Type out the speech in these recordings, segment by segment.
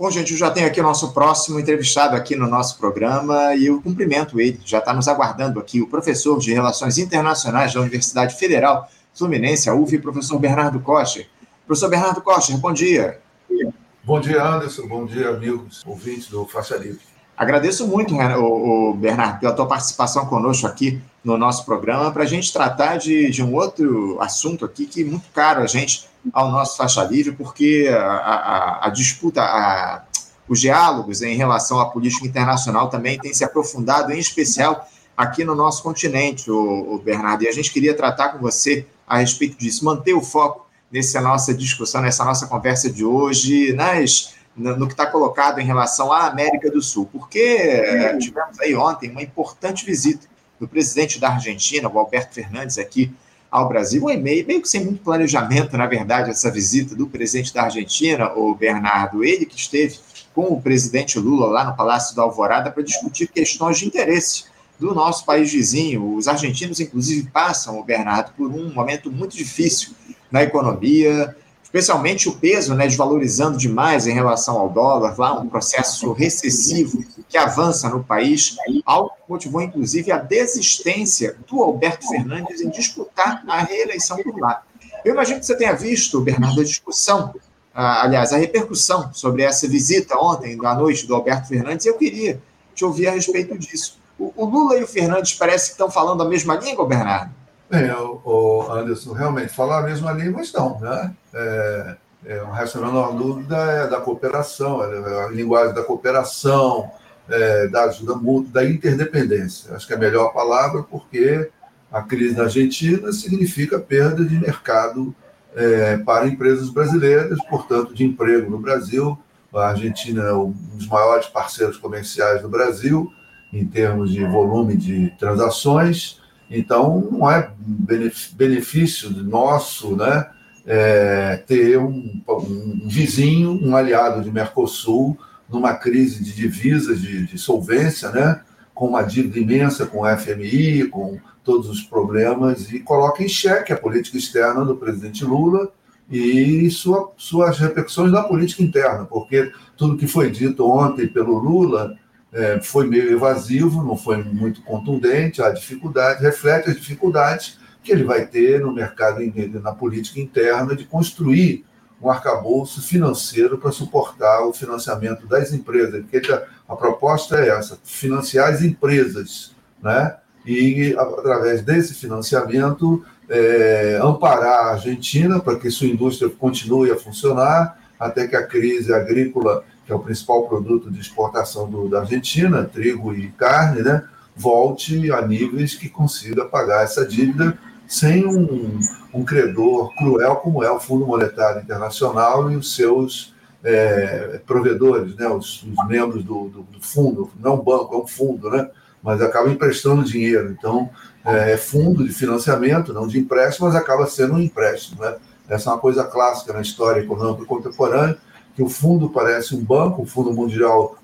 Bom, gente, eu já tenho aqui o nosso próximo entrevistado aqui no nosso programa e eu cumprimento ele. Já está nos aguardando aqui o professor de Relações Internacionais da Universidade Federal Fluminense, a UF, professor Bernardo Costa. Professor Bernardo Costa, bom dia. Bom dia, Anderson. Bom dia, amigos ouvintes do Faixa Livre. Agradeço muito, o, Bernardo, pela tua participação conosco aqui no nosso programa, para a gente tratar de, de, um outro assunto aqui que é muito caro a gente, ao nosso Faixa Livre, porque a, a, a disputa, a, os diálogos em relação à política internacional também têm se aprofundado, em especial aqui no nosso continente, o, o Bernardo. E a gente queria tratar com você a respeito disso, manter o foco nessa nossa discussão, nessa nossa conversa de hoje, nas no, que está colocado em relação à América do Sul, porque é, tivemos aí ontem uma importante visita do presidente da Argentina, o Alberto Fernandes, aqui ao Brasil, um e-mail, meio que sem muito planejamento, na verdade, essa visita do presidente da Argentina, o Bernardo, ele que esteve com o presidente Lula lá no Palácio da Alvorada para discutir questões de interesse do nosso país vizinho. Os argentinos, inclusive, passam, o Bernardo, por um momento muito difícil na economia, especialmente o peso, né, desvalorizando demais em relação ao dólar, lá um processo recessivo que avança no país, algo que motivou, inclusive, a desistência do Alberto Fernandes em disputar a reeleição por lá. Eu imagino que você tenha visto, Bernardo, a discussão, aliás, a repercussão sobre essa visita ontem, à noite, do Alberto Fernandes, eu queria te ouvir a respeito disso. O, Lula e o Fernandes parece que estão falando a mesma língua, Bernardo? É, o Anderson, realmente, falar a mesma língua estão, né? É, é, resta a menor dúvida é da cooperação, é a linguagem da cooperação, é, da ajuda mútua, da interdependência. Acho que é a melhor palavra, porque a crise na Argentina significa perda de mercado é, para empresas brasileiras, portanto, de emprego no Brasil. A Argentina é um dos maiores parceiros comerciais do Brasil, em termos de volume de transações então, não é benefício nosso né, é, ter um, um, vizinho, um aliado de Mercosul, numa crise de divisas, de, de solvência, né, com uma dívida imensa com o FMI, com todos os problemas, e coloca em xeque a política externa do presidente Lula e sua, suas repercussões na política interna, porque tudo que foi dito ontem pelo Lula é, foi meio evasivo, não foi muito contundente, a dificuldade, reflete as dificuldades que ele vai ter no mercado, na política interna, de construir um arcabouço financeiro para suportar o financiamento das empresas, porque a, proposta é essa, financiar as empresas, né? e através desse financiamento é, amparar a Argentina para que sua indústria continue a funcionar, até que a crise agrícola que é o principal produto de exportação do, da Argentina, trigo e carne, né, volte a níveis que consiga pagar essa dívida sem um, um credor cruel como é o Fundo Monetário Internacional e os seus é, provedores, né, os, os membros do, do, do, fundo, não banco, é um fundo, né, mas acaba emprestando dinheiro. Então, é, é fundo de financiamento, não de empréstimo, mas acaba sendo um empréstimo. Né? Essa é uma coisa clássica na história econômica contemporânea que o fundo parece um banco, o Fundo Mundial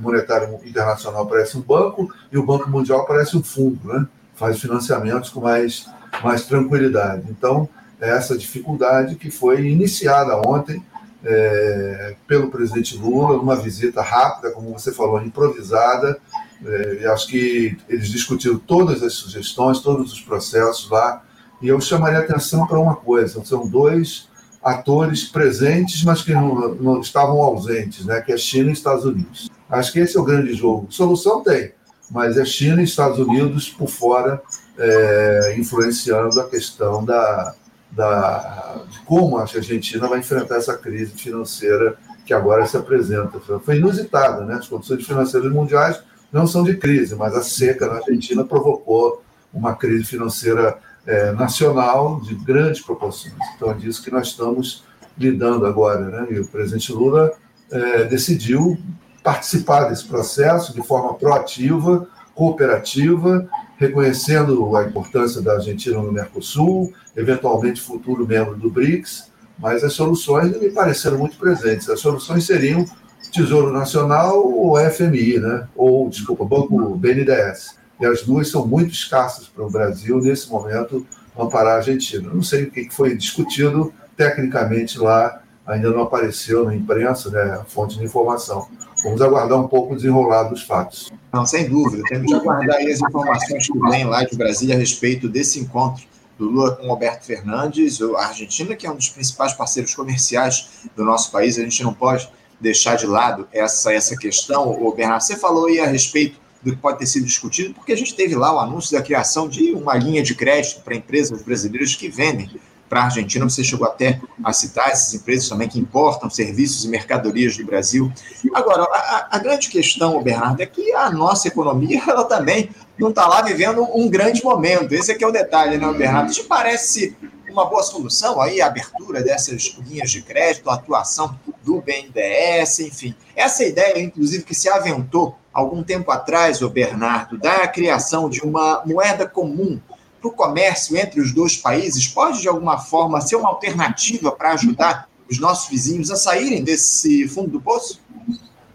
Monetário Internacional parece um banco e o Banco Mundial parece um fundo, né? faz financiamentos com mais, mais tranquilidade. Então, é essa dificuldade que foi iniciada ontem é, pelo presidente Lula, numa visita rápida, como você falou, improvisada. É, acho que eles discutiram todas as sugestões, todos os processos lá, e eu chamaria atenção para uma coisa: são dois atores presentes, mas que não, não, estavam ausentes, né? que é China e Estados Unidos. Acho que esse é o grande jogo. Solução tem, mas é China e Estados Unidos por fora é, influenciando a questão da, da, de como a Argentina vai enfrentar essa crise financeira que agora se apresenta. Foi inusitada, né? As condições financeiras mundiais não são de crise, mas a seca na Argentina provocou uma crise financeira é, nacional de grandes proporções. Então é disso que nós estamos lidando agora. Né? E o presidente Lula é, decidiu participar desse processo de forma proativa, cooperativa, reconhecendo a importância da Argentina no Mercosul, eventualmente futuro membro do BRICS, mas as soluções me pareceram muito presentes. As soluções seriam Tesouro Nacional ou FMI, né? ou, desculpa, Banco BNDES e as duas são muito escassas para o Brasil nesse momento amparar a Argentina. Não sei o que foi discutido tecnicamente lá ainda não apareceu na imprensa, né, fonte de informação. Vamos aguardar um pouco o desenrolar dos fatos. Não, sem dúvida. Temos de aguardar as informações que vêm lá de Brasília a respeito desse encontro do Lula com Roberto Fernandes, a Argentina, que é um dos principais parceiros comerciais do nosso país. A gente não pode deixar de lado essa, essa questão. O Bernardo, você falou aí a respeito do que pode ter sido discutido, porque a gente teve lá o anúncio da criação de uma linha de crédito para empresas brasileiras que vendem para a Argentina. Você chegou até a citar essas empresas também que importam serviços e mercadorias do Brasil. Agora, a, a grande questão, Bernardo, é que a nossa economia ela também não está lá vivendo um grande momento. Esse aqui é o detalhe, né, Bernardo? Te parece uma boa solução aí a abertura dessas linhas de crédito, a atuação do BNDES, enfim. Essa ideia, inclusive, que se aventou algum tempo atrás, o Bernardo, da criação de uma moeda comum para o comércio entre os dois países, pode de alguma forma ser uma alternativa para ajudar os nossos vizinhos a saírem desse fundo do poço?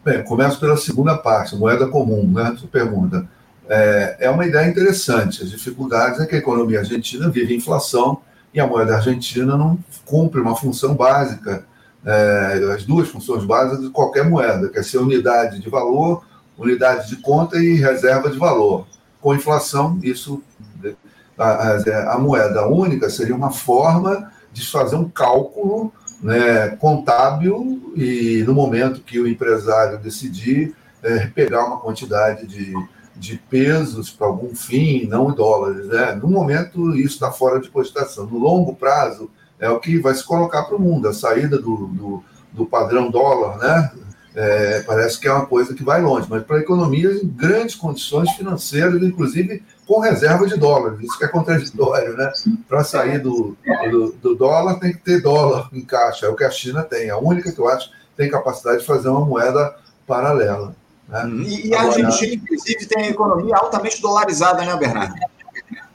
Bem, começo pela segunda parte, moeda comum, né? Pergunta. É, é uma ideia interessante. As dificuldades é que a economia argentina vive inflação e a moeda argentina não cumpre uma função básica, é, as duas funções básicas de qualquer moeda, que é ser unidade de valor, unidade de conta e reserva de valor. Com inflação, isso a, a, a moeda única seria uma forma de fazer um cálculo né, contábil e no momento que o empresário decidir é, pegar uma quantidade de, de pesos para algum fim, não em dólares. Né? No momento, isso está fora de cogitação. No longo prazo, é o que vai se colocar para o mundo, a saída do, do, do padrão dólar, né? É, parece que é uma coisa que vai longe, mas para a economia em grandes condições financeiras, inclusive com reserva de dólares, isso que é contraditório, né? Para sair do, do, do, dólar tem que ter dólar em caixa, é o que a China tem, a única que eu acho que tem capacidade de fazer uma moeda paralela. Né? Hum, e, e a Argentina, inclusive, tem a economia altamente dolarizada, né, Bernardo?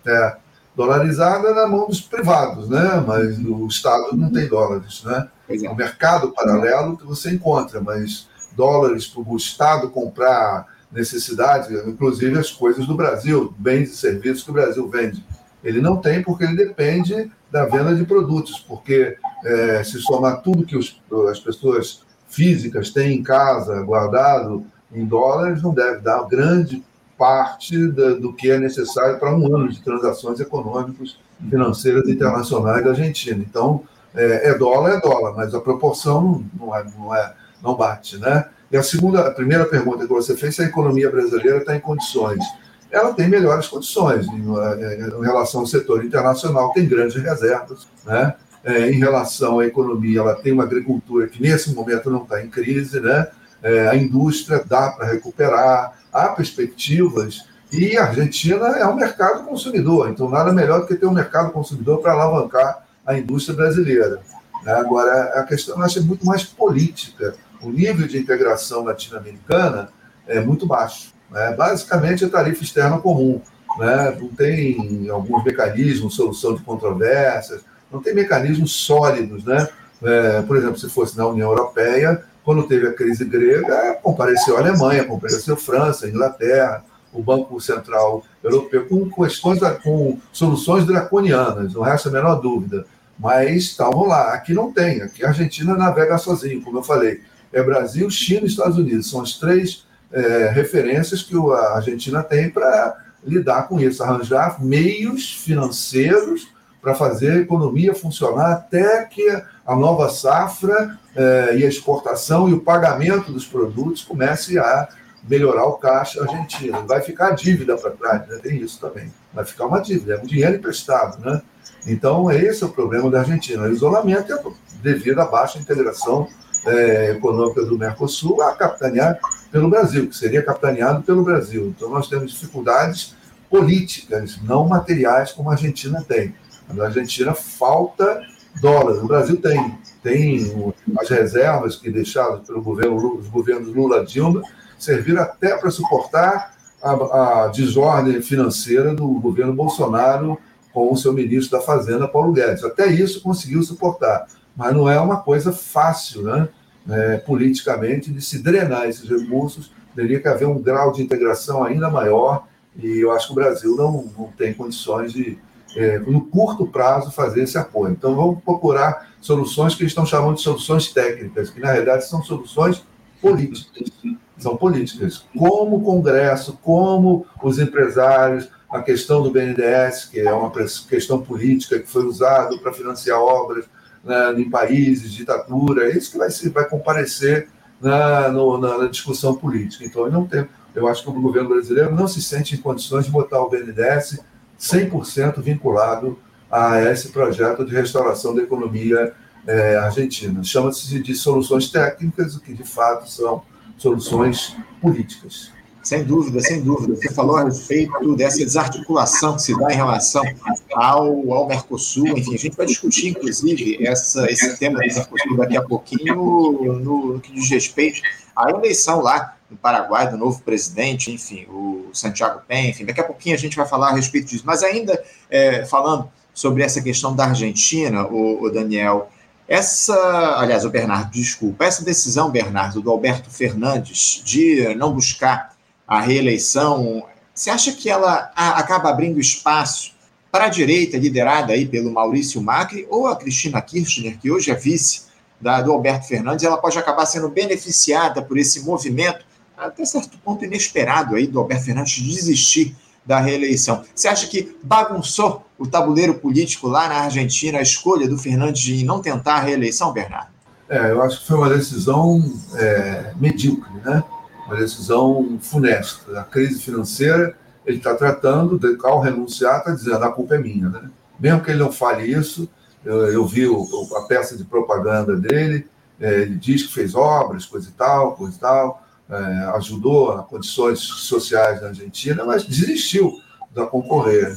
É, dolarizada na mão dos privados, né? Mas o Estado não tem dólares, né? É. O mercado paralelo que você encontra, mas dólares para o Estado comprar necessidades, inclusive as coisas do Brasil, bens e serviços que o Brasil vende. Ele não tem porque ele depende da venda de produtos, porque é, se somar tudo que os, as pessoas físicas têm em casa guardado em dólares, não deve dar grande parte da, do que é necessário para um ano de transações econômicas financeiras internacionais da Argentina. Então, é, é, dólar, é dólar, mas a proporção não, é, não, é, não bate, né? E a segunda, a primeira pergunta que você fez, se a economia brasileira está em condições. Ela tem melhores condições em, em, relação ao setor internacional, tem grandes reservas, né? É, em relação à economia, ela tem uma agricultura que nesse momento não está em crise, né? É, a indústria dá para recuperar, há perspectivas e a Argentina é um mercado consumidor, então nada melhor do que ter um mercado consumidor para alavancar a indústria brasileira. Né? Agora, a questão eu acho é muito mais política. O nível de integração latino-americana é muito baixo. Né? Basicamente, é tarifa externa comum. Né? Não tem alguns mecanismos, solução de controvérsias, não tem mecanismos sólidos. Né? É, por exemplo, se fosse na União Europeia, quando teve a crise grega, compareceu a Alemanha, compareceu a França, a Inglaterra, o Banco Central Europeu, com questões, com soluções draconianas, não resta a menor dúvida. Mas estavam lá. Aqui não tem. Aqui a Argentina navega sozinho, como eu falei. É Brasil, China e Estados Unidos. São as três é, referências que a Argentina tem para lidar com isso, arranjar meios financeiros para fazer a economia funcionar até que a nova safra eh, e a exportação e o pagamento dos produtos comece a melhorar o caixa argentino. Vai ficar dívida para trás, né? tem isso também. Vai ficar uma dívida, é um dinheiro emprestado. Né? Então, esse é o problema da Argentina. O isolamento é devido à baixa integração eh, econômica do Mercosul a capitanear pelo Brasil, que seria capitaneado pelo Brasil. Então, nós temos dificuldades políticas, não materiais, como a Argentina tem. Na Argentina falta dólares. O Brasil tem, tem as reservas que deixadas pelo governo, os governos Lula Dilma serviram até para suportar a, a desordem financeira do governo Bolsonaro com o seu ministro da Fazenda, Paulo Guedes. Até isso conseguiu suportar. Mas não é uma coisa fácil, né? É, politicamente, de se drenar esses recursos. Teria que haver um grau de integração ainda maior e eu acho que o Brasil não, não tem condições de, é, no curto prazo, fazer esse apoio. Então, vamos procurar soluções que eles estão chamando de soluções técnicas, que na realidade são soluções políticas. São políticas. Como o Congresso, como os empresários, a questão do BNDES, que é uma questão política que foi usado para financiar obras né, em países, ditadura, é isso que vai, vai comparecer na, no, na, discussão política. Então, eu não tenho, eu acho que o governo brasileiro não se sente em condições de botar o BNDES 100% vinculado a esse projeto de restauração da economia é, argentina. Chama-se de soluções técnicas, o que de fato são soluções políticas. Sem dúvida, sem dúvida. Você falou a respeito dessa desarticulação que se dá em relação ao, ao Mercosul. Enfim, a gente vai discutir, inclusive, essa, esse tema do Mercosul daqui a pouquinho, no, no que diz respeito à eleição lá no Paraguai do novo presidente, enfim, o Santiago Pen, enfim, daqui a pouquinho a gente vai falar a respeito disso. Mas ainda é, falando sobre essa questão da Argentina, o, o Daniel, essa, aliás, o Bernardo, desculpa, essa decisão, Bernardo, do Alberto Fernandes de não buscar a reeleição, você acha que ela acaba abrindo espaço para a direita liderada aí pelo Maurício Macri ou a Cristina Kirchner, que hoje é vice da, do Alberto Fernandes, ela pode acabar sendo beneficiada por esse movimento, até certo ponto inesperado aí do Alberto Fernandes desistir da reeleição. Você acha que bagunçou o tabuleiro político lá na Argentina a escolha do Fernandes de não tentar a reeleição, Bernardo? É, eu acho que foi uma decisão é, medíocre, né? Uma decisão funesta. A crise financeira, ele está tratando, de, ao renunciar, está dizendo a culpa é minha. Né? Mesmo que ele não fale isso, eu, eu vi o, a peça de propaganda dele, é, ele diz que fez obras, coisa e tal, coisa e tal, é, ajudou a condições sociais na Argentina, mas desistiu da concorrer.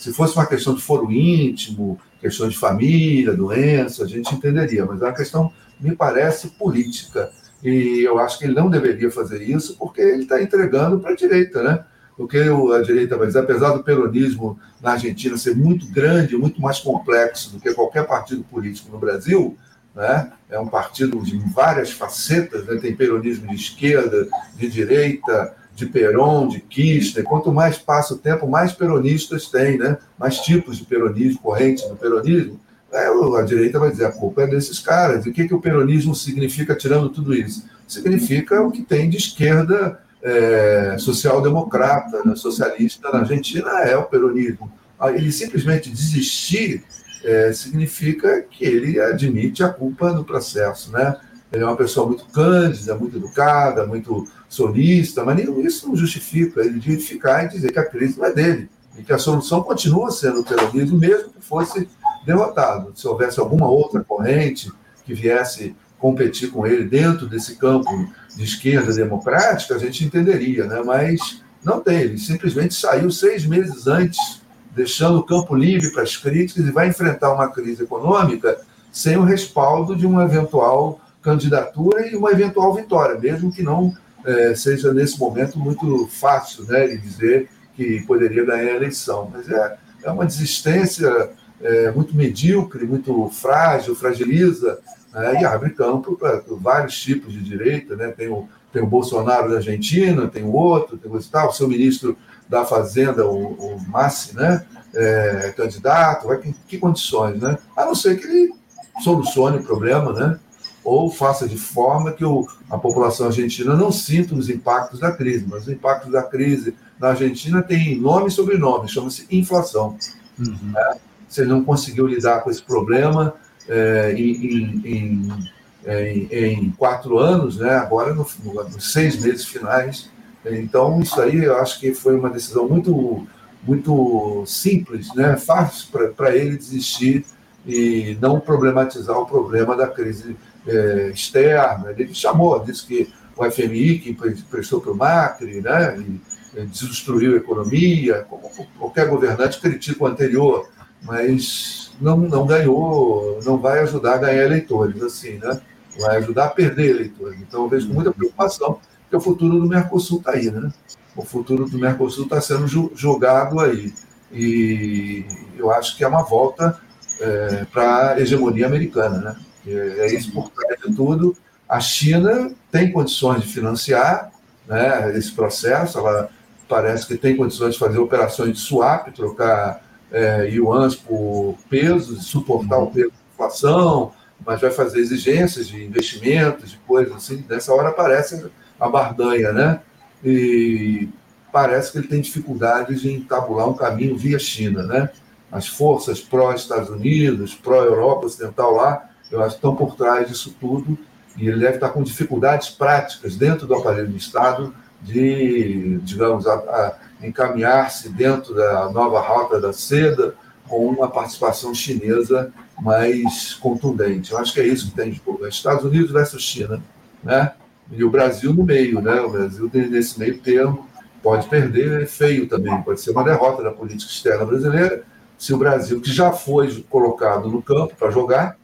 Se fosse uma questão de foro íntimo, questão de família, doença, a gente entenderia, mas é uma questão, me parece, política. E eu acho que ele não deveria fazer isso, porque ele está entregando para a direita, né? Porque a direita vai dizer, apesar do peronismo na Argentina ser muito grande, muito mais complexo do que qualquer partido político no Brasil, né? é um partido de várias facetas, né? tem peronismo de esquerda, de direita, de Perón, de Kirchner. Quanto mais passa o tempo, mais peronistas tem, né? mais tipos de peronismo, correntes do peronismo. É, a direita vai dizer a culpa é desses caras. E o que, que o peronismo significa tirando tudo isso? Significa o que tem de esquerda é, social-democrata, né, socialista na Argentina é o peronismo. Ah, ele simplesmente desistir é, significa que ele admite a culpa no processo, né? Ele é uma pessoa muito cândida, muito educada, muito solista, mas isso não justifica ele de ficar e dizer que a crise não é dele e que a solução continua sendo o peronismo, mesmo que fosse derrotado. Se houvesse alguma outra corrente que viesse competir com ele dentro desse campo de esquerda democrática, a gente entenderia, né? mas não tem. Ele simplesmente saiu seis meses antes, deixando o campo livre para as críticas e vai enfrentar uma crise econômica sem o respaldo de uma eventual candidatura e uma eventual vitória, mesmo que não é, seja nesse momento muito fácil né, de dizer que poderia ganhar a eleição. Mas é, é uma desistência é, muito medíocre, muito frágil, fragiliza né, e abre campo para vários tipos de direita. Né? Tem, o, tem o Bolsonaro da Argentina, tem o outro, tem o tal, o seu ministro da Fazenda, o, o Massi, né? É, candidato, vai, que, que condições, né? A não ser que ele solucione o problema, né? ou faça de forma que o, a população argentina não sinta os impactos da crise. Mas os impactos da crise na Argentina têm nome e sobrenome, chama-se inflação. Uhum. É, você não conseguiu lidar com esse problema é, em, em, em, em, quatro anos, né? agora no, nos seis meses finais. Então, isso aí eu acho que foi uma decisão muito, muito simples, né? fácil para ele desistir e não problematizar o problema da crise é, externa. Ele chamou, disse que o FMI, que prestou para o Macri, né? E, destruiu a economia, como qualquer governante critica o anterior mas não, não ganhou, não vai ajudar a ganhar eleitores, assim, né? Vai ajudar a perder eleitores. Então, eu vejo com muita preocupação, porque o futuro do Mercosul está aí, né? O futuro do Mercosul está sendo jogado aí. E eu acho que é uma volta é, para a hegemonia americana, né? É, é isso por trás de tudo. A China tem condições de financiar né, esse processo, ela parece que tem condições de fazer operações de swap, trocar é, yuans por peso, suportar o peso da inflação, mas vai fazer exigências de investimentos, de coisas assim. Nessa hora aparece a bardanha, né? E parece que ele tem dificuldades em tabular um caminho via China, né? As forças pró-Estados Unidos, pró-Europa Ocidental lá, eu acho que estão por trás disso tudo e ele deve estar com dificuldades práticas dentro do aparelho do Estado de, digamos, a, a encaminhar-se dentro da nova rota da seda com uma participação chinesa mais contundente. Eu acho que é isso que tem de pouco. Estados Unidos versus China, né? E o Brasil no meio, né? O Brasil nesse meio termo pode perder, é feio também, pode ser uma derrota da política externa brasileira, se o Brasil, que já foi colocado no campo para jogar,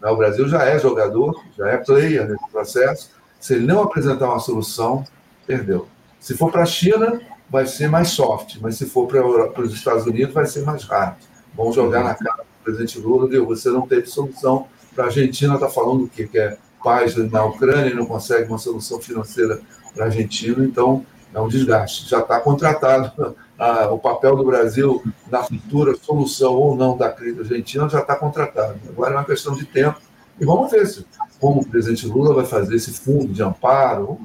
né? o Brasil já é jogador, já é player nesse processo, se ele não apresentar uma solução, perdeu. Se for para a China, vai ser mais soft, mas se for para os Estados Unidos, vai ser mais hard. Vão jogar na cara do presidente Lula, viu? Você não teve solução. Para a Argentina, está falando o quê? Que é paz na Ucrânia e não consegue uma solução financeira para a Argentina, então é um desgaste. Já está contratado o papel do Brasil na futura solução ou não da crise argentina, já está contratado. Agora é uma questão de tempo. E vamos ver se, como o presidente Lula vai fazer esse fundo de amparo.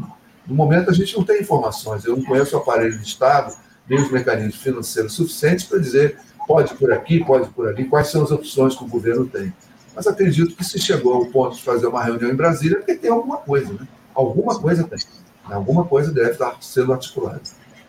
No momento, a gente não tem informações. Eu não conheço o aparelho de Estado, nem os mecanismos financeiros suficientes para dizer pode por aqui, pode por ali, quais são as opções que o governo tem. Mas acredito que se chegou ao ponto de fazer uma reunião em Brasília, é porque tem alguma coisa, né? Alguma coisa tem. Alguma coisa deve estar sendo articulada.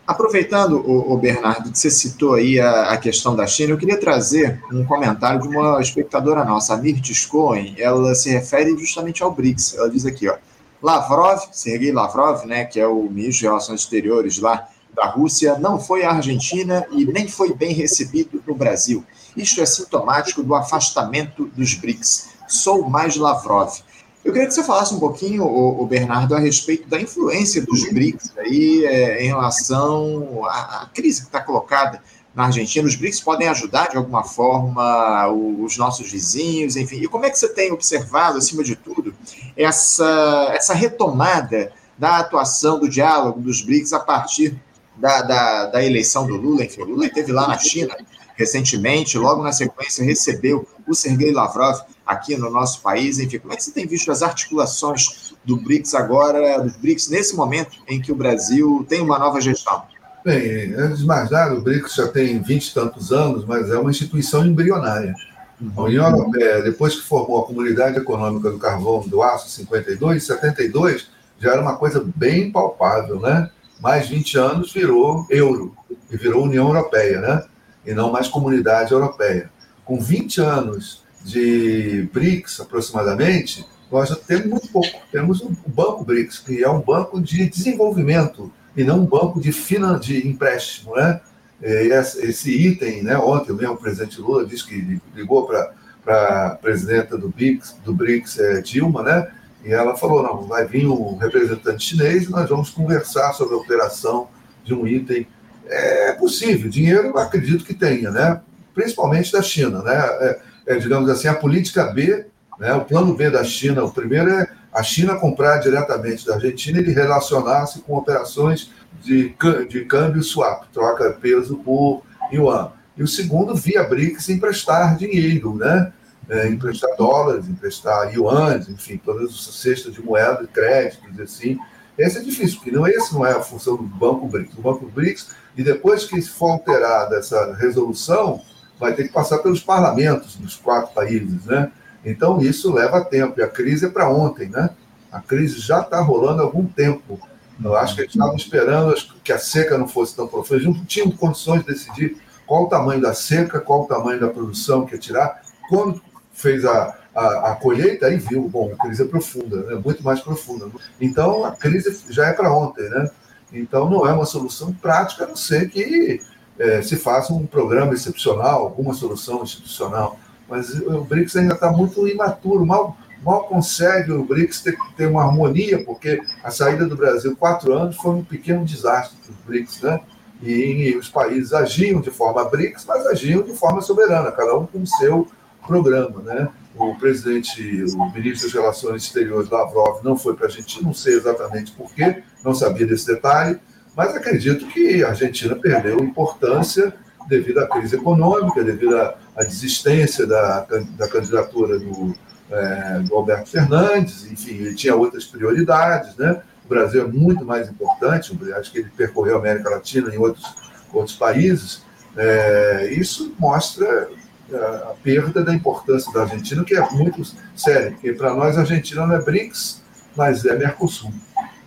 Aproveitando, o, Bernardo, que você citou aí a, questão da China, eu queria trazer um comentário de uma espectadora nossa, a Mirtes Cohen, ela se refere justamente ao BRICS. Ela diz aqui, ó, Lavrov, Sergei Lavrov, né, que é o ministro de Relações Exteriores lá da Rússia, não foi à Argentina e nem foi bem recebido no Brasil. Isto é sintomático do afastamento dos BRICS. Sou mais Lavrov. Eu queria que você falasse um pouquinho, o, Bernardo, a respeito da influência dos BRICS aí é, em relação à, à crise que está colocada na Argentina. Os BRICS podem ajudar de alguma forma os nossos vizinhos, enfim. E como é que você tem observado, acima de tudo, essa, essa retomada da atuação, do diálogo dos BRICS a partir da, da, da eleição do Lula? Enfim, o Lula esteve lá na China recentemente, logo na sequência recebeu o Sergei Lavrov aqui no nosso país. Enfim, como é que você tem visto as articulações do BRICS agora, dos BRICS, nesse momento em que o Brasil tem uma nova gestão? Bem, antes de mais nada, o BRICS já tem vinte e tantos anos, mas é uma instituição embrionária. A União Europeia, depois que formou a Comunidade Econômica do Carvão do Aço, 52, 72, já era uma coisa bem palpável, né? Mais 20 anos virou euro e virou União Europeia, né? E não mais Comunidade Europeia. Com 20 anos de BRICS, aproximadamente, nós já temos muito pouco. Temos o Banco BRICS, que é um banco de desenvolvimento e não um banco de, finan de empréstimo. Né? Esse item, né, ontem mesmo o presidente Lula disse que ligou para a presidenta do BRICS, do BRICS é, Dilma, né? e ela falou, não, vai vir um representante chinês e nós vamos conversar sobre a operação de um item. É possível, dinheiro acredito que tenha, né? principalmente da China. Né? É, é, digamos assim, a política B, né, o plano B da China, o primeiro é a China comprar diretamente da Argentina e relacionar-se com operações de, de câmbio swap, troca peso por yuan. E o segundo, via BRICS, emprestar dinheiro, né? É, emprestar dólares, emprestar yuans, enfim, todas as cestas de moeda, de créditos, assim. Esse é difícil, porque não, esse não é a função do Banco BRICS. O Banco BRICS, e depois que for alterada essa resolução, vai ter que passar pelos parlamentos dos quatro países, né? Então isso leva tempo. E a crise é para ontem, né? A crise já está rolando há algum tempo. Eu acho que eles estavam esperando que a seca não fosse tão profunda. Eles não tinham condições de decidir qual o tamanho da seca, qual o tamanho da produção que ia tirar. Quando fez a, a, a colheita, aí viu, bom, a crise é profunda, né? muito mais profunda. Então a crise já é para ontem, né? Então não é uma solução prática, a não ser que é, se faça um programa excepcional, alguma solução institucional. Mas o BRICS ainda está muito imaturo, mal, mal consegue o BRICS ter, ter uma harmonia, porque a saída do Brasil, quatro anos, foi um pequeno desastre para BRICS, né? E, e os países agiam de forma BRICS, mas agiam de forma soberana, cada um com o seu programa, né? O presidente, o ministro das Relações Exteriores, Lavrov, não foi para a Argentina, não sei exatamente porquê, não sabia desse detalhe, mas acredito que a Argentina perdeu importância devido à crise econômica, devido à, à desistência da, da candidatura do, é, do Alberto Fernandes, enfim, ele tinha outras prioridades, né? O Brasil é muito mais importante, acho que ele percorreu a América Latina em outros, outros países. É, isso mostra é, a perda da importância da Argentina, que é muito séria, porque para nós a Argentina não é BRICS, mas é Mercosul.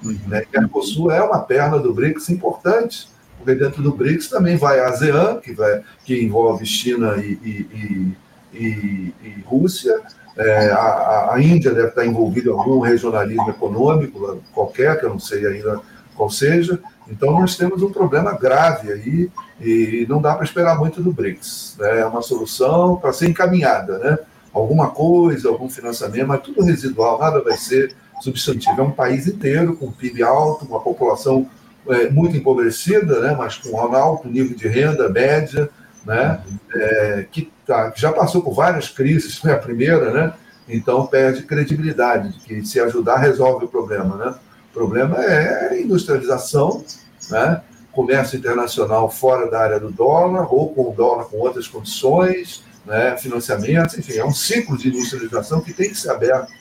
Uhum. Né? Mercosul é uma perna do BRICS importante, porque dentro do BRICS também vai a ASEAN, que, vai, que envolve China e, e, e, e Rússia, é, a, a, Índia deve estar envolvida em algum regionalismo econômico, qualquer, que eu não sei ainda qual seja. Então, nós temos um problema grave aí e não dá para esperar muito do BRICS. Né? É uma solução para ser encaminhada, né? Alguma coisa, algum financiamento, mas tudo residual, nada vai ser substantivo. É um país inteiro com PIB alto, uma população é, muito empobrecida, né? mas com um alto nível de renda média, né? É, que, tá, já passou por várias crises, foi a primeira, né? então perde credibilidade de que se ajudar resolve o problema. Né? O problema é industrialização, né? comércio internacional fora da área do dólar, ou com o dólar com outras condições, né? financiamentos, enfim, é um ciclo de industrialização que tem que ser aberto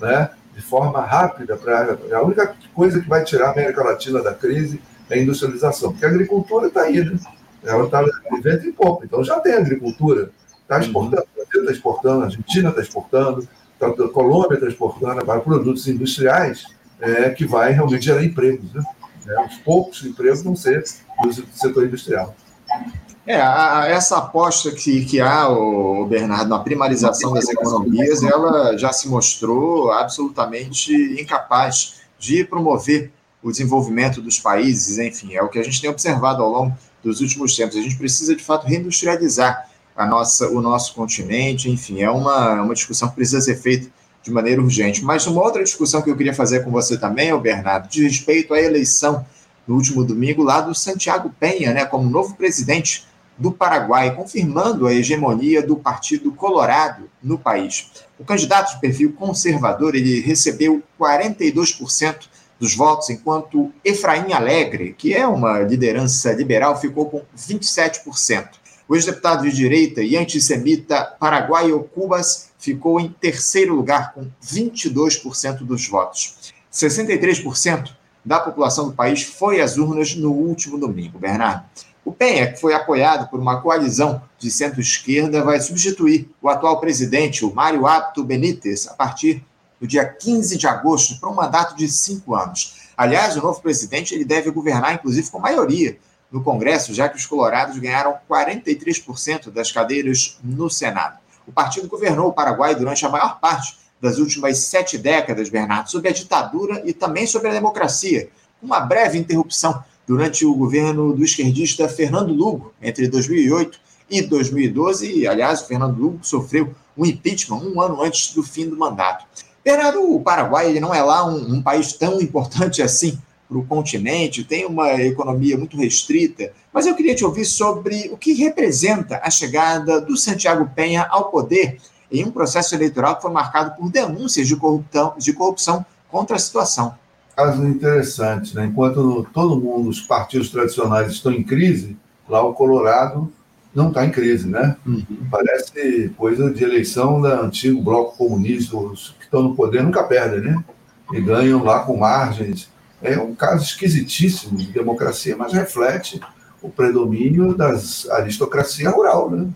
né? De forma rápida. Pra, a única coisa que vai tirar a América Latina da crise é a industrialização, porque a agricultura está aí, né? ela está vivendo em pouco. Então já tem agricultura, está exportando, o Brasil está exportando, a Argentina está exportando, tá, a Colômbia está exportando para produtos industriais é, que vai realmente gerar empregos. Né? É, os poucos empregos vão ser do setor industrial. É, a, essa aposta que, que há, o Bernardo, na primarização das economias, ela já se mostrou absolutamente incapaz de promover o desenvolvimento dos países, enfim, é o que a gente tem observado ao longo dos últimos tempos. A gente precisa, de fato, reindustrializar a nossa, o nosso continente, enfim, é uma, uma discussão que precisa ser feita de maneira urgente. Mas uma outra discussão que eu queria fazer com você também, o Bernardo, de respeito à eleição no último domingo lá do Santiago Penha, né, como novo presidente do Paraguai, confirmando a hegemonia do Partido Colorado no país. O candidato de perfil conservador ele recebeu 42% dos votos, enquanto Efraim Alegre, que é uma liderança liberal, ficou com 27%. O ex-deputado de direita e antissemita Paraguaio Cubas ficou em terceiro lugar, com 22% dos votos. 63% da população do país foi às urnas no último domingo, Bernardo. O Penha, que foi apoiado por uma coalizão de centro-esquerda, vai substituir o atual presidente, o Mário Apto Benítez, a partir no dia 15 de agosto, para um mandato de cinco anos. Aliás, o novo presidente ele deve governar, inclusive, com maioria no Congresso, já que os colorados ganharam 43% das cadeiras no Senado. O partido governou o Paraguai durante a maior parte das últimas sete décadas, Bernardo, sob a ditadura e também sobre a democracia, uma breve interrupção durante o governo do esquerdista Fernando Lugo, entre 2008 e 2012. E, aliás, o Fernando Lugo sofreu um impeachment um ano antes do fim do mandato. Bernardo, o Paraguai ele não é lá um, um país tão importante assim para o continente, tem uma economia muito restrita, mas eu queria te ouvir sobre o que representa a chegada do Santiago Penha ao poder em um processo eleitoral que foi marcado por denúncias de corrupção, de corrupção contra a situação. Caso interessante, né? enquanto todo mundo, os partidos tradicionais estão em crise, lá o Colorado não está em crise, né? Uhum. Parece coisa de eleição da antigo bloco comunista, os que estão no poder nunca perdem, né? E ganham lá com margens. É um caso esquisitíssimo de democracia, mas reflete o predomínio das aristocracia rural, né?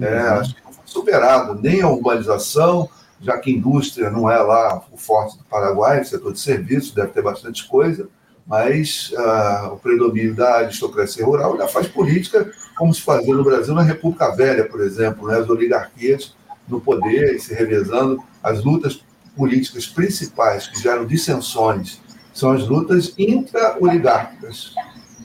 É, uhum. acho que não foi superado nem a urbanização, já que indústria não é lá o forte do Paraguai, o setor de serviços deve ter bastante coisa, mas uh, o predomínio da aristocracia rural ainda faz política como se fazia no Brasil na República Velha, por exemplo, né? as oligarquias no poder se revezando. As lutas políticas principais que geram dissensões são as lutas intra-oligárquicas.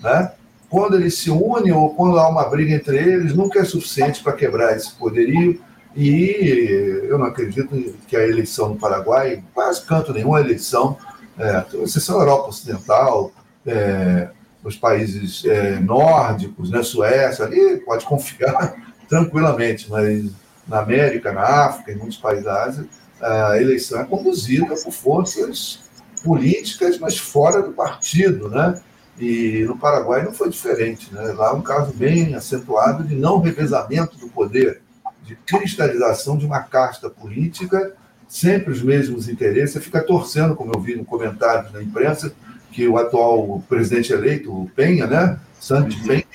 Né? Quando eles se unem ou quando há uma briga entre eles, nunca é suficiente para quebrar esse poderio. E eu não acredito que a eleição no Paraguai, quase canto nenhuma eleição, é, exceção a Europa Ocidental, é, os países é, nórdicos, né, Suécia, ali pode confiar tranquilamente, mas na América, na África, em muitos países da Ásia, a eleição é conduzida por forças políticas, mas fora do partido, né? E no Paraguai não foi diferente. Né? Lá é um caso bem acentuado de não revezamento do poder, de cristalização de uma casta política, sempre os mesmos interesses. Você fica torcendo, como eu vi no comentários na imprensa, que o atual presidente eleito, o Penha, né? Santos uhum. Penha,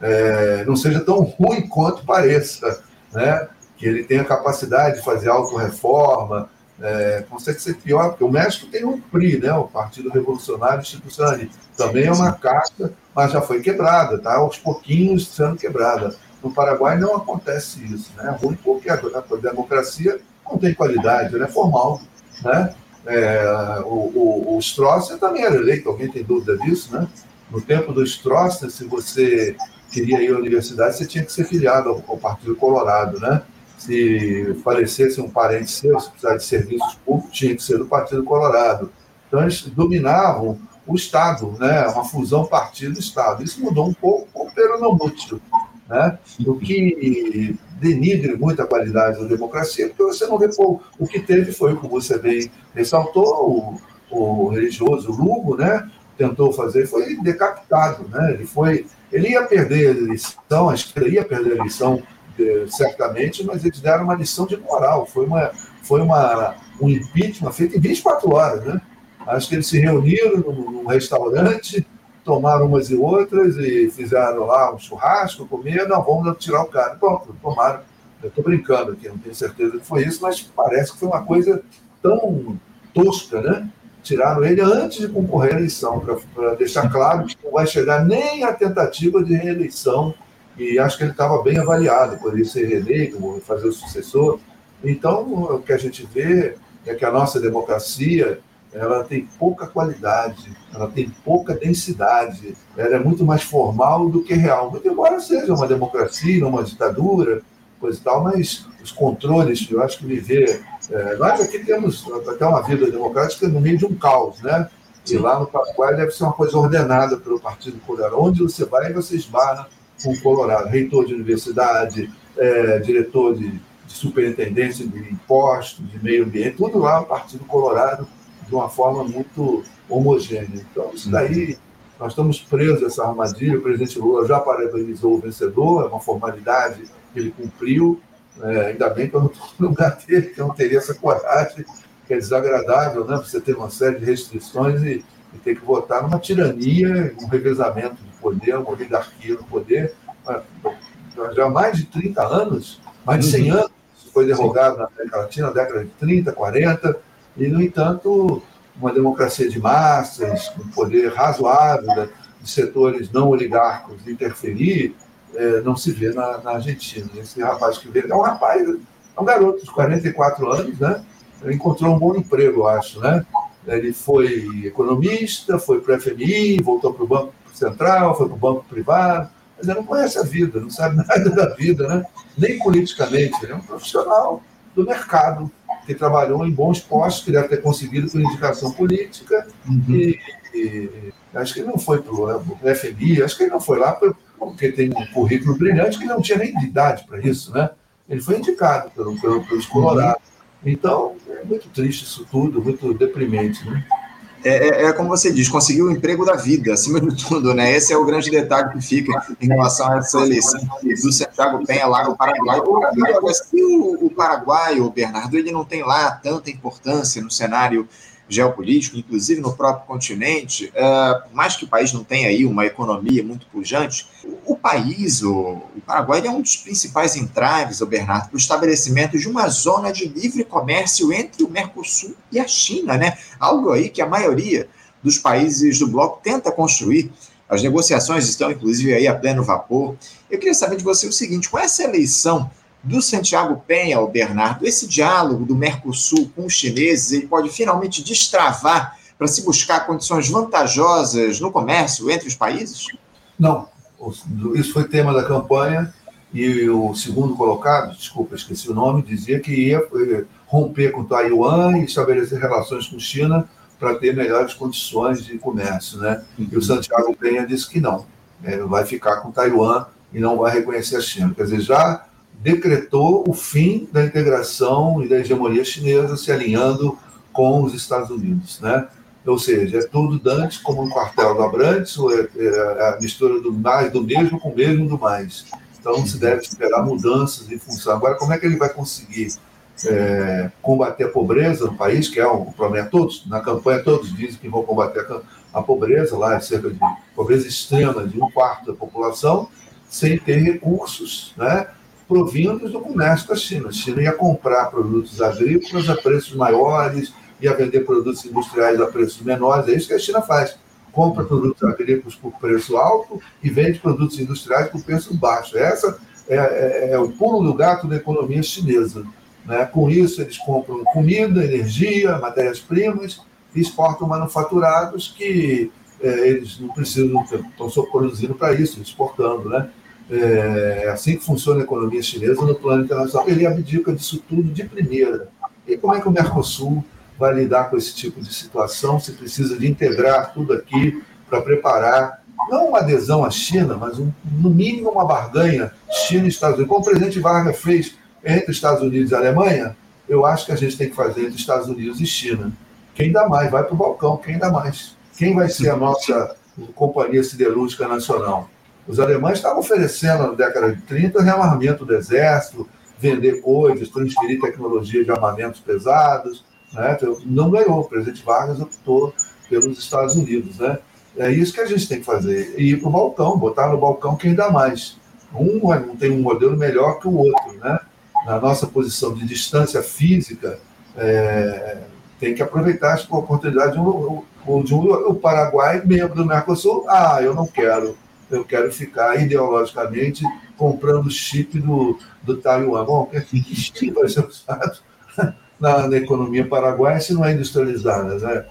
é, não seja tão ruim quanto pareça, né? que ele tenha capacidade de fazer autorreforma, é, consegue ser pior, porque o México tem um PRI, né, o Partido Revolucionário Institucional, também é uma casta, mas já foi quebrada, está aos pouquinhos sendo quebrada. No Paraguai não acontece isso, né? É ruim porque a, democracia não tem qualidade, ela é formal, né? É, o, o, o Stroessner também era eleito, alguém tem dúvida disso, né? No tempo do Stroessner, se você queria ir à universidade, você tinha que ser filiado ao, ao Partido Colorado, né? Se falecesse um parente seu, se precisasse de serviços públicos, tinha que ser do Partido Colorado. Então, eles dominavam o Estado, né? uma fusão partido-Estado. Isso mudou um pouco, pero não muito. Né? O que denigre muito a qualidade da democracia, porque você não pô, o que teve foi, como você bem ressaltou, o, o religioso Lugo, né? tentou fazer, foi decapitado. Né? Ele, foi, ele ia perder a eleição, a esquerda ia perder a eleição eh, certamente, mas eles deram uma lição de moral. Foi, uma, foi uma, um impeachment feito em 24 horas. Né? Acho que eles se reuniram num, num restaurante, tomaram umas e outras e fizeram lá um churrasco, comer, não, vamos tirar o cara. Pronto, tomaram. Eu estou brincando aqui, não tenho certeza que foi isso, mas parece que foi uma coisa tão tosca, né? Tiraram ele antes de concorrer à eleição, para deixar claro que não vai chegar nem a tentativa de reeleição. E acho que ele estava bem avaliado, poderia ser reeleito, fazer o sucessor. Então, o que a gente vê é que a nossa democracia ela tem pouca qualidade, ela tem pouca densidade, ela é muito mais formal do que real. Muito embora seja uma democracia, uma ditadura, coisa e tal, mas os controles, eu acho que viver. É, nós aqui temos até uma vida democrática no meio de um caos, né? E lá no Paraguai deve ser uma coisa ordenada pelo Partido Colorado. Onde você vai, você esbarra com o Colorado. Reitor de universidade, é, diretor de, de superintendência de impostos, de meio ambiente, tudo lá no Partido Colorado de uma forma muito homogênea. Então, isso daí, nós estamos presos a essa armadilha. O presidente Lula já parabenizou o vencedor, é uma formalidade que ele cumpriu. É, ainda bem que eu não estou no lugar dele, que eu não teria essa coragem, que é desagradável, né? Você ter uma série de restrições e, e ter que votar numa tirania, um revezamento de poder, uma oligarquia no poder. Já há mais de 30 anos, mais de 100 uhum. anos, isso foi derrogado na América Latina, na década de 30, 40, e, no entanto, uma democracia de massas, um poder razoável de setores não oligárquicos interferir, é, não se vê na, na, Argentina. Esse rapaz que veio é um rapaz, é um garoto de 44 anos, né? Ele encontrou um bom emprego, eu acho, né? Ele foi economista, foi para o FMI, voltou para o Banco Central, foi para o Banco Privado, mas ele não conhece a vida, não sabe nada da vida, né? Nem politicamente. Ele é um profissional do mercado que trabalhou em bons postos, que deve ter conseguido por indicação política, uhum. e, e, acho que ele não foi para o FMI, acho que ele não foi lá porque tem um currículo brilhante que não tinha nem idade para isso, né? Ele foi indicado pelo, pelo, pelos Colorados. Então, é muito triste isso tudo, muito deprimente, né? É, é, é, como você diz, conseguiu o emprego da vida, acima de tudo, né? Esse é o grande detalhe que fica em relação a essa eleição do Santiago Penha lá no Paraguai. Se o, o Paraguai, o Bernardo, ele não tem lá tanta importância no cenário geopolítico, inclusive no próprio continente, uh, por mais que o país não tenha aí uma economia muito pujante, o, o país, o, o, Paraguai, é um dos principais entraves, o Bernardo, para o estabelecimento de uma zona de livre comércio entre o Mercosul e a China, né? Algo aí que a maioria dos países do bloco tenta construir. As negociações estão, inclusive, aí a pleno vapor. Eu queria saber de você o seguinte: com essa eleição do Santiago Penha, o Bernardo, esse diálogo do Mercosul com os chineses, ele pode finalmente destravar para se buscar condições vantajosas no comércio entre os países? Não. Isso foi tema da campanha e o segundo colocado, desculpa, esqueci o nome, dizia que ia eh, romper com Taiwan e estabelecer relações com China para ter melhores condições de comércio, né? E o uhum. Santiago Penha disse que não, ele vai ficar com Taiwan e não vai reconhecer a China. Quer dizer, já decretou o fim da integração e da hegemonia chinesa se alinhando com os Estados Unidos, né? Ou seja, é tudo Dante como um quartel do Abrantes, é, é a mistura do mais do mesmo com o mesmo do mais. Então se deve esperar mudanças em função. Agora, como é que ele vai conseguir é, combater a pobreza no país, que é um problema todos, na campanha todos dizem que vão combater a, a pobreza, lá é cerca de pobreza extrema de um quarto da população, sem ter recursos, né? Provindos do comércio com a China. A China ia comprar produtos agrícolas a preços maiores, ia vender produtos industriais a preços menores. É isso que a China faz. Compra produtos agrícolas por preço alto e vende produtos industriais por preço baixo. Essa é, é, é o pulo do gato da economia chinesa. Né? Com isso, eles compram comida, energia, matérias-primas e exportam manufaturados que é, eles não precisam, estão só produzindo para isso, exportando. Né? É assim que funciona a economia chinesa no plano internacional. Ele abdica disso tudo de primeira. E como é que o Mercosul vai lidar com esse tipo de situação? Se precisa de integrar tudo aqui para preparar, não uma adesão à China, mas um, no mínimo uma barganha China e Estados Unidos. Como o presidente Vargas fez entre Estados Unidos e Alemanha, eu acho que a gente tem que fazer entre Estados Unidos e China. Quem dá mais? Vai para o balcão, quem dá mais? Quem vai ser a nossa companhia siderúrgica nacional? Os alemães estavam oferecendo na década de 30 rearmamento do exército, vender coisas, transferir tecnologia de armamentos pesados. Né? Então, não ganhou. O presidente Vargas optou pelos Estados Unidos. Né? É isso que a gente tem que fazer. E ir para o balcão, botar no balcão quem dá mais. Um não tem um modelo melhor que o outro. Né? Na nossa posição de distância física, é, tem que aproveitar a oportunidade de um, de um, o Paraguai, membro do Mercosul, ah, eu não quero eu quero ficar ideologicamente comprando chip do, do Taiwan. Bom, que chip vai ser usado na, na economia paraguaia se não é industrializada? Né?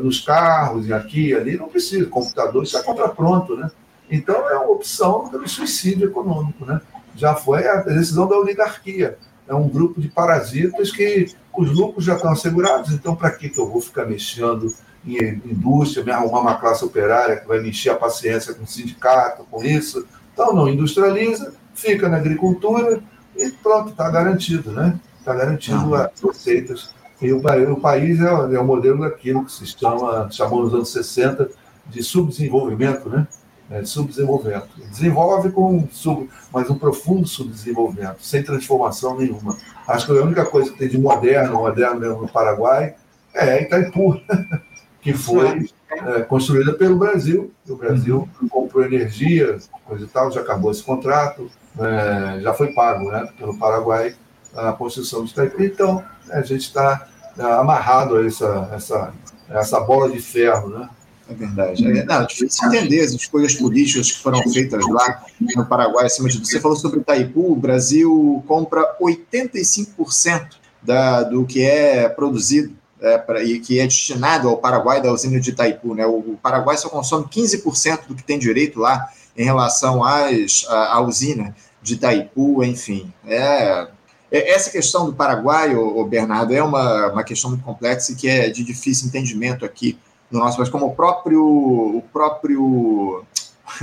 Nos carros e aqui e ali, não precisa. Computador está contra pronto, né? Então é uma opção do suicídio econômico, né? Já foi a decisão da oligarquia. É um grupo de parasitas que os lucros já estão assegurados, então para que, que eu vou ficar mexendo em indústria, me arrumar uma classe operária que vai me encher a paciência com o sindicato, com isso. Então, não industrializa, fica na agricultura e pronto, está garantido, né? Está garantido ah. as receitas. E o, o país é, é o modelo daquilo que se chama, chamou nos anos 60 de subdesenvolvimento, né? É, de subdesenvolvimento. Desenvolve com sub, mas um profundo subdesenvolvimento, sem transformação nenhuma. Acho que a única coisa que tem de moderno, moderno mesmo no Paraguai, é Itaipu. que foi é, construída pelo Brasil. O Brasil comprou energia, coisa e tal, já acabou esse contrato, é, já foi pago né, pelo Paraguai a construção de Itaipu. Então, a gente está é, amarrado a essa, essa, essa bola de ferro, né? É verdade. É, não, é difícil entender as escolhas políticas que foram feitas lá no Paraguai. Acima de Você falou sobre Itaipu, o Brasil compra 85% da, do que é produzido é, pra, e que é destinado ao Paraguai da usina de Itaipu. Né? O, o Paraguai só consome 15% do que tem direito lá em relação às, à, à usina de Itaipu, enfim. É, é, essa questão do Paraguai, o, Bernardo, é uma, uma questão muito complexa e que é de difícil entendimento aqui no nosso país, como o próprio, o próprio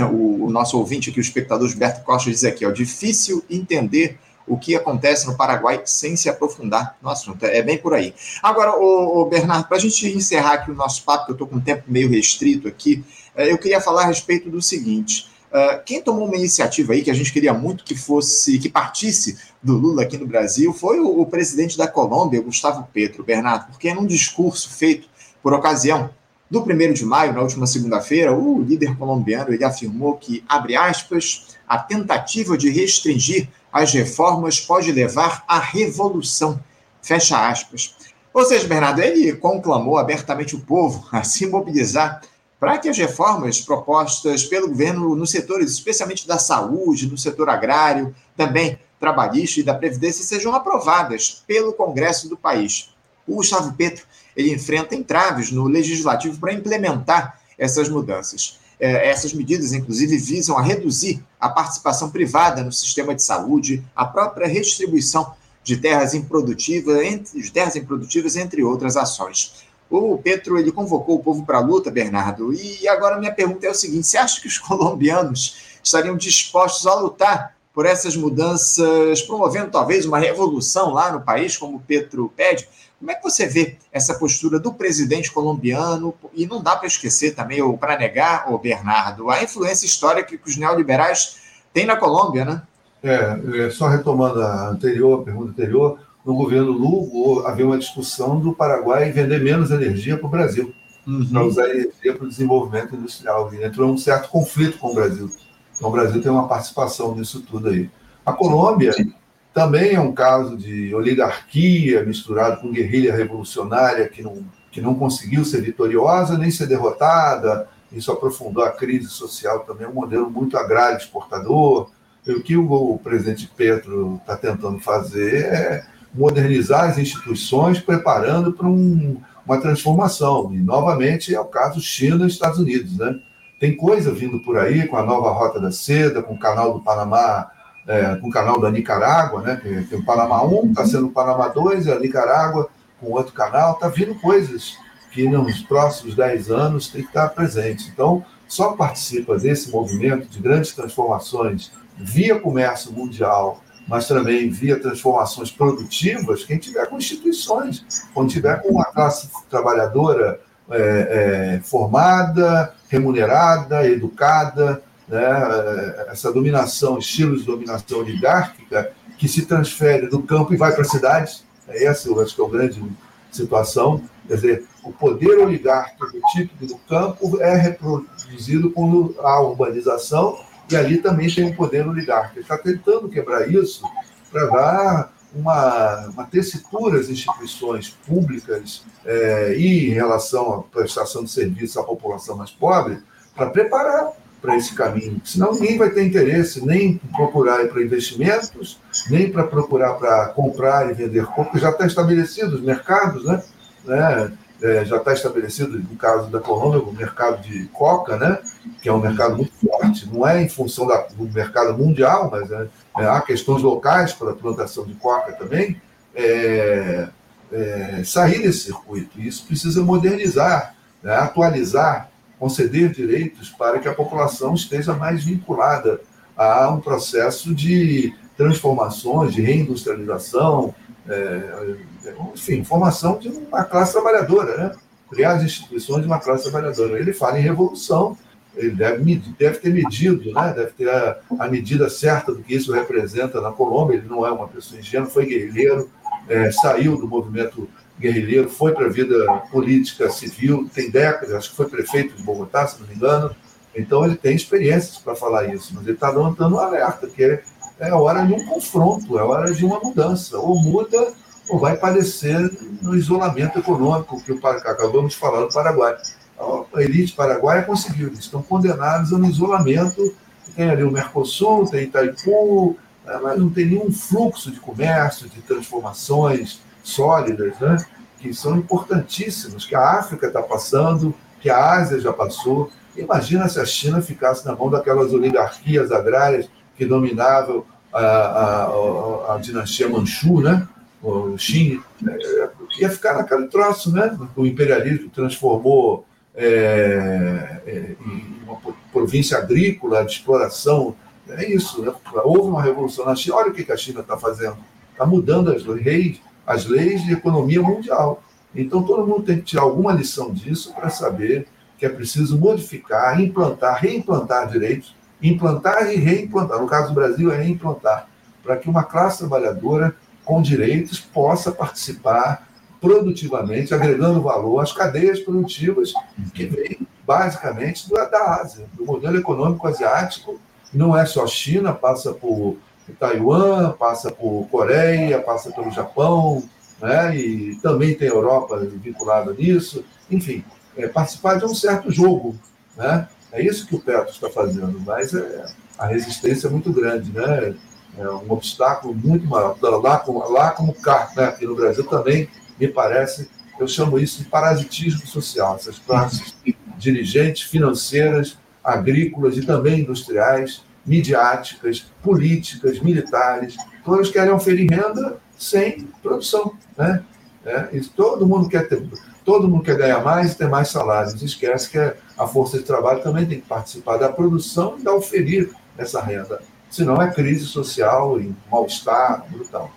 o, o nosso ouvinte aqui, o espectador Gilberto Costa, diz aqui, é difícil entender o que acontece no Paraguai sem se aprofundar no assunto. É bem por aí. Agora, o, Bernardo, para a gente encerrar aqui o nosso papo, que eu estou com um tempo meio restrito aqui, é, eu queria falar a respeito do seguinte. Uh, quem tomou uma iniciativa aí que a gente queria muito que fosse, que partisse do Lula aqui no Brasil, foi o, o presidente da Colômbia, Gustavo Petro, Bernardo, porque num discurso feito por ocasião do 1 de maio, na última segunda-feira, o líder colombiano ele afirmou que, abre aspas, a tentativa de restringir as reformas pode levar à revolução. Fecha aspas. Ou seja, Bernardo, ele conclamou abertamente o povo a se mobilizar para que as reformas propostas pelo governo nos setores, especialmente da saúde, no setor agrário, também trabalhista e da previdência, sejam aprovadas pelo Congresso do país. O Gustavo Petro ele enfrenta entraves no legislativo para implementar essas mudanças. É, essas medidas, inclusive, visam a reduzir a participação privada no sistema de saúde, a própria redistribuição de terras improdutivas, entre, de terras improdutivas, entre outras ações. O Petro ele convocou o povo para a luta, Bernardo, e agora minha pergunta é o seguinte: você acha que os colombianos estariam dispostos a lutar por essas mudanças, promovendo talvez uma revolução lá no país, como o Petro pede? Como é que você vê essa postura do presidente colombiano? E não dá para esquecer também, ou para negar, o Bernardo, a influência histórica que os neoliberais têm na Colômbia, né? É, é só retomando a anterior, a pergunta anterior, no governo Lula havia uma discussão do Paraguai vender menos energia para o Brasil, uhum. para usar energia para o desenvolvimento industrial. E entrou um certo conflito com o Brasil. Então, o Brasil tem uma participação nisso tudo aí. A Colômbia também é um caso de oligarquia misturado com guerrilha revolucionária que não, que não conseguiu ser vitoriosa nem ser derrotada. Isso aprofundou a crise social também, é um modelo muito agrário exportador. E o que o, presidente Petro está tentando fazer é modernizar as instituições, preparando para um, uma transformação. E, novamente, é o caso China e Estados Unidos. Né? Tem coisa vindo por aí com a nova Rota da Seda, com o canal do Panamá, é, com o canal da Nicarágua, né? tem o Panamá 1, está sendo o Panamá 2, e a Nicarágua com outro canal. Está vindo coisas que nos próximos 10 anos tem que estar presente. Então, só participa desse movimento de grandes transformações via comércio mundial mas também via transformações produtivas, quem tiver com instituições, quando tiver com uma classe trabalhadora é, é, formada, remunerada, educada, né, é, essa dominação, estilos de dominação oligárquica, que se transfere do campo e vai para as cidades, é essa eu acho que é a grande situação, quer dizer, o poder oligárquico típico do campo é reproduzido com a urbanização e ali também tem um poder oligarca. Ele está tentando quebrar isso para dar uma, uma tessitura às instituições públicas é, e em relação à prestação de serviço à população mais pobre, para preparar para esse caminho. Senão ninguém vai ter interesse nem em procurar para investimentos, nem para procurar para comprar e vender, porque já está estabelecido os mercados, né? né? é, já está estabelecido, no caso da Colômbia, o mercado de coca, né, que é um mercado muito forte, não é em função da, do mercado mundial, mas é, é, há questões locais para a plantação de coca também, é, é, sair desse circuito. Isso precisa modernizar, né, atualizar, conceder direitos para que a população esteja mais vinculada a um processo de transformações, de reindustrialização, é, enfim, formação de uma classe trabalhadora, né? criar as instituições de uma classe trabalhadora. Ele fala em revolução, ele deve, deve ter medido, né? deve ter a, a, medida certa do que isso representa na Colômbia. Ele não é uma pessoa ingênua, foi guerrilheiro, é, saiu do movimento guerrilheiro, foi para a vida política civil, tem décadas, acho que foi prefeito de Bogotá, se não me engano. Então ele tem experiências para falar isso, mas ele está dando um alerta, que é é hora de um confronto, é hora de uma mudança. Ou muda ou vai parecer no isolamento econômico que acabamos de falar do Paraguai. A elite paraguaia conseguiu, eles estão condenados ao isolamento. Tem ali o Mercosul, tem Itaipu, né, mas não tem nenhum fluxo de comércio, de transformações sólidas, né? que são importantíssimos, que a África está passando, que a Ásia já passou. Imagina se a China ficasse na mão daquelas oligarquias agrárias que dominava a, a, a dinastia Manchu, né? o Qing, é, ia ficar naquele troço, né? O imperialismo transformou é, é, em uma província agrícola de exploração. É isso, né? houve uma revolução na China. Olha o que a China está fazendo. Está mudando as leis, as leis de economia mundial. Então, todo mundo tem que tirar alguma lição disso para saber que é preciso modificar, implantar, reimplantar direitos implantar e reimplantar. No caso do Brasil, é reimplantar, para que uma classe trabalhadora com direitos possa participar produtivamente, agregando valor às cadeias produtivas que vêm basicamente da Ásia, do modelo econômico asiático. Não é só China, passa por Taiwan, passa por Coreia, passa pelo Japão, né? e também tem Europa vinculada nisso. Enfim, é participar de um certo jogo, né? É isso que o Petro está fazendo, mas é, a resistência é muito grande, né? É um obstáculo muito maior. Lá como, lá como cá, né? aqui no Brasil também, me parece, eu chamo isso de parasitismo social. Essas classes dirigentes, financeiras, agrícolas e também industriais, midiáticas, políticas, militares, todas querem oferir renda sem produção. Né? É, e todo mundo quer ter todo mundo quer ganhar mais e ter mais salários. Esquece que a força de trabalho também tem que participar da produção e da oferir essa renda. Senão é crise social e mal-estar brutal.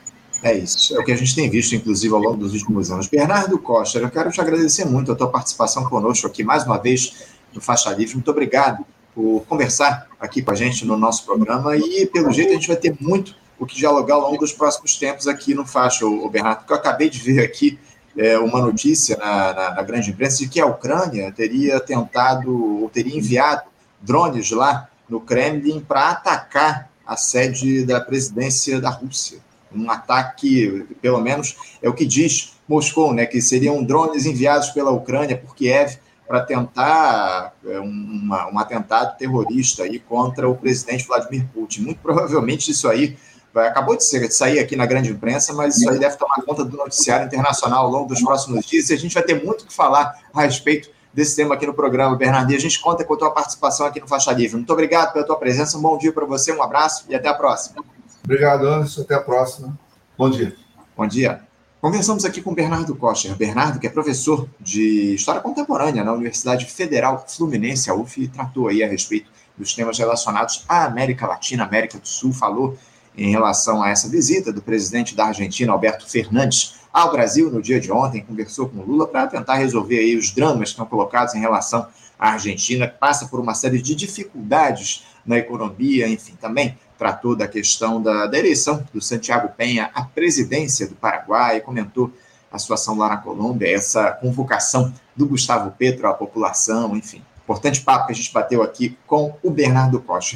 É isso, é o que a gente tem visto, inclusive, ao longo dos últimos anos. Bernardo Costa, eu quero te agradecer muito a tua participação conosco aqui, mais uma vez, no Faixa Livre. Muito obrigado por conversar aqui com a gente no nosso programa e, pelo jeito, a gente vai ter muito o que dialogar ao longo dos próximos tempos aqui no Faixa, o Bernardo, porque eu acabei de ver aqui é, uma notícia na, na, na, grande imprensa de que a Ucrânia teria tentado, ou teria enviado drones lá no Kremlin para atacar a sede da presidência da Rússia. Um ataque, pelo menos, é o que diz Moscou, né, que seriam drones enviados pela Ucrânia por Kiev para tentar é, uma, um atentado terrorista aí contra o presidente Vladimir Putin. Muito provavelmente isso aí vai, acabou de, ser, de sair aqui na grande imprensa, mas isso aí deve tomar conta do noticiário internacional ao longo dos próximos dias e a gente vai ter muito que falar a respeito desse tema aqui no programa, Bernardo. E a gente conta com a tua participação aqui no Faixa Livre. Muito obrigado pela tua presença, um bom dia para você, um abraço e até a próxima. Obrigado, Anderson. Até a próxima. Bom dia. Bom dia. Conversamos aqui com Bernardo Costa. Bernardo, que é professor de História Contemporânea na Universidade Federal Fluminense, a UF, e tratou aí a respeito dos temas relacionados à América Latina, América do Sul, falou em relação a essa visita do presidente da Argentina, Alberto Fernandes, ao Brasil no dia de ontem, conversou com Lula para tentar resolver aí os dramas que estão colocados em relação à Argentina, que passa por uma série de dificuldades na economia, enfim, também tratou da questão da, da eleição do Santiago Penha à presidência do Paraguai, comentou a situação lá na Colômbia, essa convocação do Gustavo Petro à população, enfim. Importante papo que a gente bateu aqui com o Bernardo Costa.